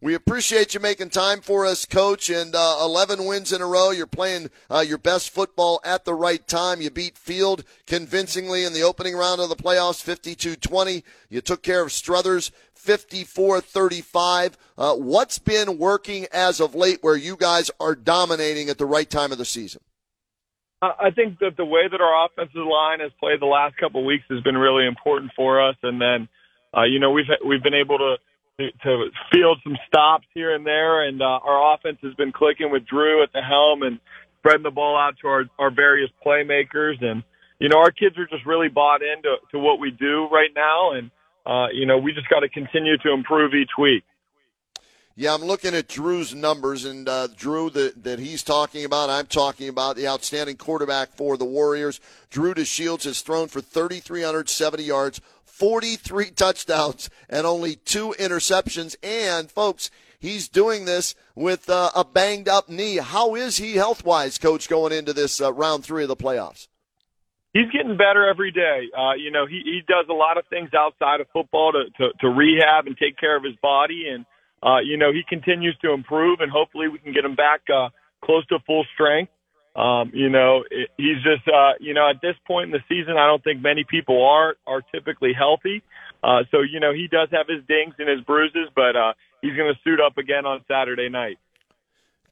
We appreciate you making time for us, Coach. And uh, 11 wins in a row. You're playing uh, your best football at the right time. You beat Field convincingly in the opening round of the playoffs, 52-20. You took care of Struthers, 54-35. Uh, what's been working as of late, where you guys are dominating at the right time of the season? I think that the way that our offensive line has played the last couple of weeks has been really important for us. And then, uh, you know, we've we've been able to to field some stops here and there, and uh, our offense has been clicking with Drew at the helm and spreading the ball out to our our various playmakers. And you know, our kids are just really bought into to what we do right now, and uh, you know, we just got to continue to improve each week. Yeah, I'm looking at Drew's numbers, and uh, Drew that, that he's talking about, I'm talking about the outstanding quarterback for the Warriors. Drew DeShields has thrown for 3,370 yards, 43 touchdowns, and only two interceptions. And, folks, he's doing this with uh, a banged up knee. How is he health wise, coach, going into this uh, round three of the playoffs? He's getting better every day. Uh, you know, he, he does a lot of things outside of football to, to, to rehab and take care of his body. And, uh, you know, he continues to improve, and hopefully we can get him back uh, close to full strength. Um, you know, it, he's just, uh, you know, at this point in the season, I don't think many people are are typically healthy. Uh, so, you know, he does have his dings and his bruises, but uh, he's going to suit up again on Saturday night.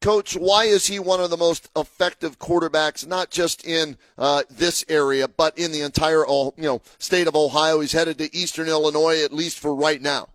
Coach, why is he one of the most effective quarterbacks, not just in uh, this area, but in the entire you know state of Ohio? He's headed to Eastern Illinois, at least for right now.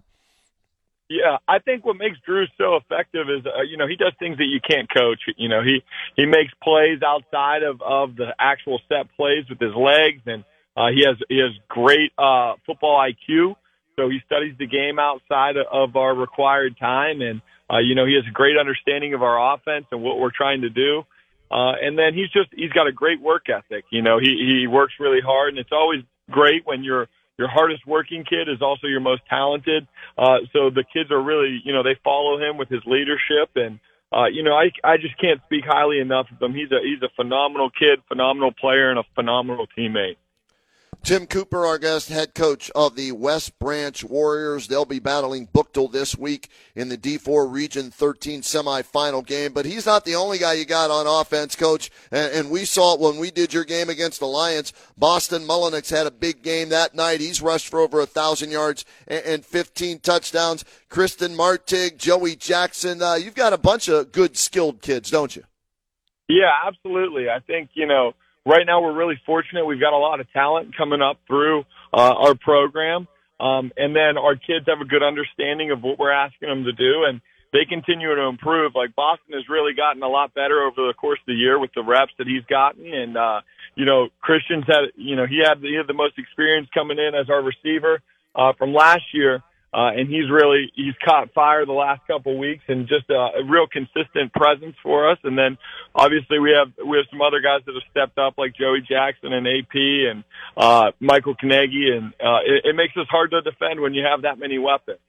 Yeah, I think what makes Drew so effective is, uh, you know, he does things that you can't coach. You know, he he makes plays outside of of the actual set plays with his legs, and uh, he has he has great uh, football IQ. So he studies the game outside of our required time, and uh, you know, he has a great understanding of our offense and what we're trying to do. Uh, and then he's just he's got a great work ethic. You know, he he works really hard, and it's always great when you're your hardest working kid is also your most talented. Uh, so the kids are really, you know, they follow him with his leadership and, uh, you know, I, I just can't speak highly enough of him. He's a, he's a phenomenal kid, phenomenal player and a phenomenal teammate. Tim Cooper, our guest head coach of the West Branch Warriors. They'll be battling Buchtel this week in the D4 Region 13 semifinal game. But he's not the only guy you got on offense, coach. And, we saw it when we did your game against the Lions. Boston Mullenix had a big game that night. He's rushed for over a thousand yards and, and 15 touchdowns. Christian Martig, Joey Jackson. Uh, you've got a bunch of good, skilled kids, don't you? Yeah, absolutely. I think, you know, right now we're really fortunate. We've got a lot of talent coming up through uh, our program. Um, and then our kids have a good understanding of what we're asking them to do and they continue to improve. Like Boston has really gotten a lot better over the course of the year with the reps that he's gotten. And, uh, you know, Christian's had, you know, he had, he had the most experience coming in as our receiver, uh, from last year. Uh, and he's really he's caught fire the last couple weeks and just a, a real consistent presence for us. And then obviously we have we have some other guys that have stepped up like Joey Jackson and AP and uh, Michael Kanegi, and uh, it, it makes us hard to defend when you have that many weapons.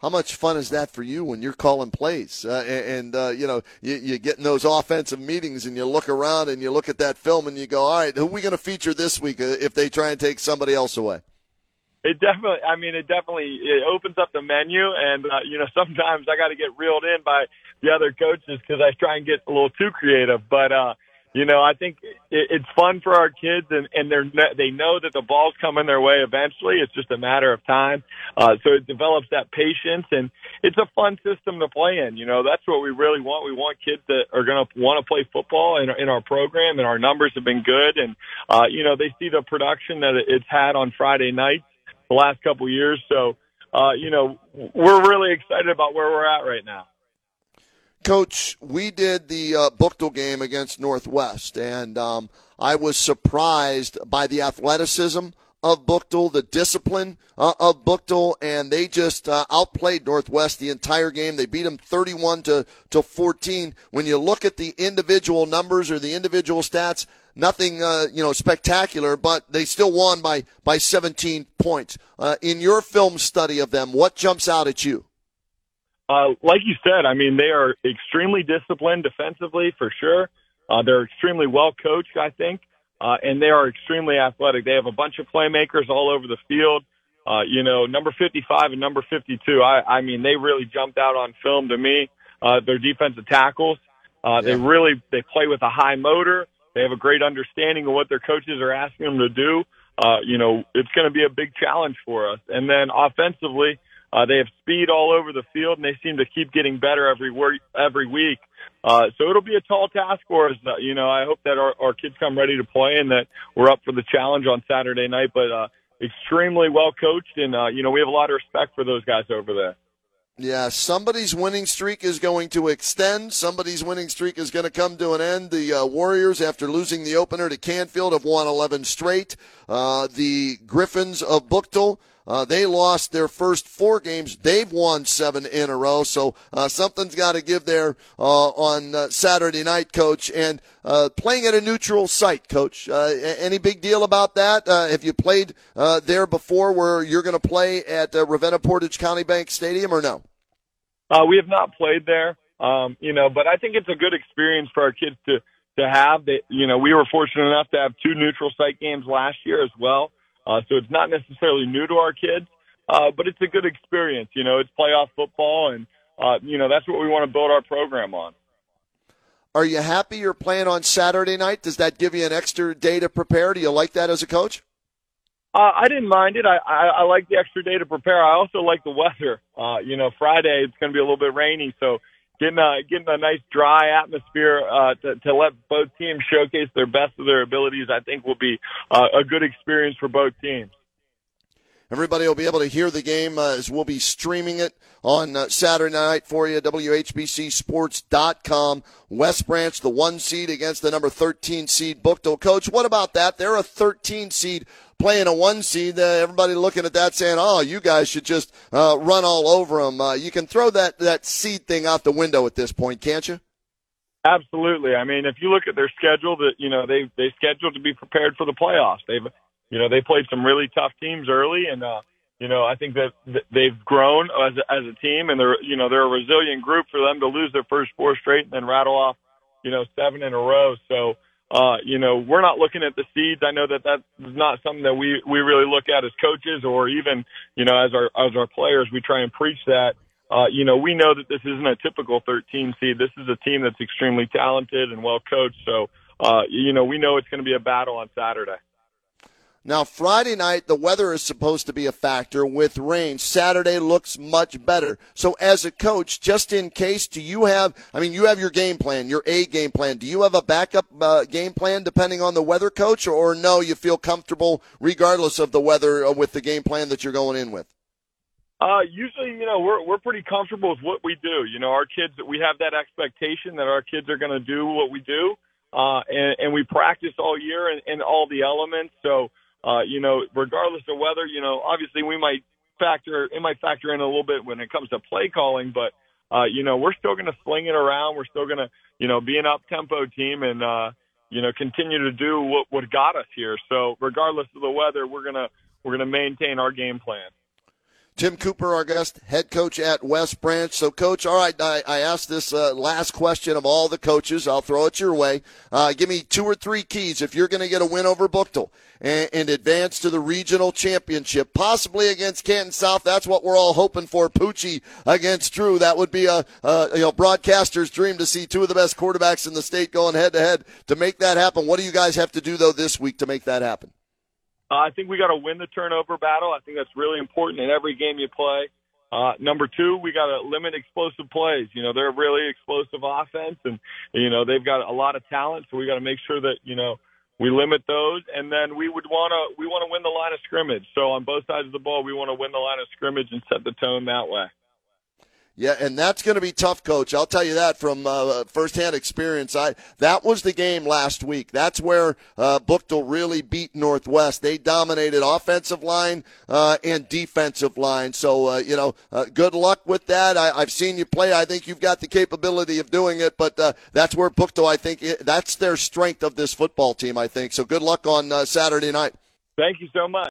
How much fun is that for you when you're calling plays uh, and, uh, you know you, you get in those offensive meetings and you look around and you look at that film and you go, all right, who are we going to feature this week uh, if they try and take somebody else away? It definitely, I mean, it definitely it opens up the menu, and uh, you know, sometimes I got to get reeled in by the other coaches because I try and get a little too creative. But uh, you know, I think it, it's fun for our kids, and and they're they know that the ball's coming their way eventually. It's just a matter of time. Uh, so it develops that patience, and it's a fun system to play in. You know, that's what we really want. We want kids that are going to want to play football in in our program, and our numbers have been good, and uh, you know, they see the production that it's had on Friday nights the last couple years. So, uh, you know, we're really excited about where we're at right now. Coach, we did the uh, Buchtel game against Northwest, and um, I was surprised by the athleticism of Buchtel, the discipline uh, of Buchtel, and they just uh, outplayed Northwest the entire game. They beat them 31 to, to 14. When you look at the individual numbers or the individual stats, nothing uh, you know spectacular, but they still won by by 17 points. Uh, in your film study of them, what jumps out at you? Uh, like you said, I mean they are extremely disciplined defensively for sure. Uh, they're extremely well coached, I think, uh, and they are extremely athletic. They have a bunch of playmakers all over the field. Uh, you know, number 55 and number 52. I, I mean, they really jumped out on film to me. Uh, their defensive tackles. Uh, they really they play with a high motor. They have a great understanding of what their coaches are asking them to do. Uh, you know, it's going to be a big challenge for us. And then offensively, uh, they have speed all over the field, and they seem to keep getting better every work, every week. Uh, so it'll be a tall task for us. Uh, you know, I hope that our, our kids come ready to play and that we're up for the challenge on Saturday night. But uh, extremely well coached, and uh, you know, we have a lot of respect for those guys over there. Yeah, somebody's winning streak is going to extend. Somebody's winning streak is going to come to an end. The uh, Warriors, after losing the opener to Canfield, have won 11 straight. Uh, the Griffins of Buchtel, uh, they lost their first four games. They've won seven in a row. So uh, something's got to give there uh, on uh, Saturday night, Coach. And playing at a neutral site, Coach. any big deal about that? have you played there before, where you're going to play at Ravenna Portage County Bank Stadium, or no? Uh, we have not played there, um, you know, but I think it's a good experience for our kids to to have. You know, we were fortunate enough to have two neutral site games last year as well, uh, so it's not necessarily new to our kids, uh, but it's a good experience. You know, it's playoff football, and uh, you know that's what we want to build our program on. Are you happy you're playing on Saturday night? Does that give you an extra day to prepare? Do you like that as a coach? Uh, I didn't mind it. I, I I like the extra day to prepare. I also like the weather. Uh, you know, Friday it's going to be a little bit rainy, so getting a getting a nice dry atmosphere uh, to to let both teams showcase their best of their abilities, I think will be uh, a good experience for both teams. Everybody will be able to hear the game uh, as we'll be streaming it on uh, Saturday night for you. WHBCSports.com. West Branch, the one seed against the number 13 seed Buchtel. Coach, what about that? They're a 13 seed playing a one seed. Uh, everybody looking at that saying, "Oh, you guys should just uh, run all over them." Uh, you can throw that that seed thing out the window at this point, can't you? Absolutely. I mean, if you look at their schedule, that you know they they scheduled to be prepared for the playoffs. They've you know, they played some really tough teams early, and uh, you know, I think that they've grown as a, as a team, and they're you know they're a resilient group for them to lose their first four straight and then rattle off, you know, seven in a row. So. Uh, you know, we're not looking at the seeds. I know that that's not something that we, we really look at as coaches or even, you know, as our, as our players, we try and preach that. Uh, you know, we know that this isn't a typical 13 seed. This is a team that's extremely talented and well coached. So, uh, you know, we know it's going to be a battle on Saturday. Now, Friday night, the weather is supposed to be a factor with rain. Saturday looks much better. So, as a coach, just in case, do you have, I mean, you have your game plan, your A game plan. Do you have a backup uh, game plan depending on the weather, coach, or, no, you feel comfortable regardless of the weather uh, with the game plan that you're going in with? Uh, usually, you know, we're we're pretty comfortable with what we do. You know, our kids, we have that expectation that our kids are going to do what we do, uh, and, and we practice all year and, and all the elements. So, uh, you know, regardless of weather, you know, obviously we might factor, it might factor in a little bit when it comes to play calling, but, uh, you know, we're still going to sling it around. We're still going to, you know, be an up tempo team and, uh, you know, continue to do what, what got us here. So regardless of the weather, we're going to, we're going to maintain our game plan. Tim Cooper, our guest, head coach at West Branch. So, coach, all right, I, I asked this uh, last question of all the coaches. I'll throw it your way. Uh, give me two or three keys if you're going to get a win over Buchtel and, and, advance to the regional championship, possibly against Canton South. That's what we're all hoping for. Poochie against Drew. That would be a, a you know broadcaster's dream to see two of the best quarterbacks in the state going head to head. To make that happen, what do you guys have to do though this week to make that happen? Uh, I think we got to win the turnover battle. I think that's really important in every game you play. Uh, number two, we got to limit explosive plays. You know, they're a really explosive offense and, you know, they've got a lot of talent. So we got to make sure that, you know, we limit those. And then we would want to, we want to win the line of scrimmage. So on both sides of the ball, we want to win the line of scrimmage and set the tone that way. Yeah, and that's going to be tough, Coach. I'll tell you that from uh, firsthand experience. I that was the game last week. That's where uh, Buchtel really beat Northwest. They dominated offensive line uh, and defensive line. So uh, you know, uh, good luck with that. I, have seen you play. I think you've got the capability of doing it. But uh, that's where Buchtel. I think it, that's their strength of this football team. I think so. Good luck on uh, Saturday night. Thank you so much.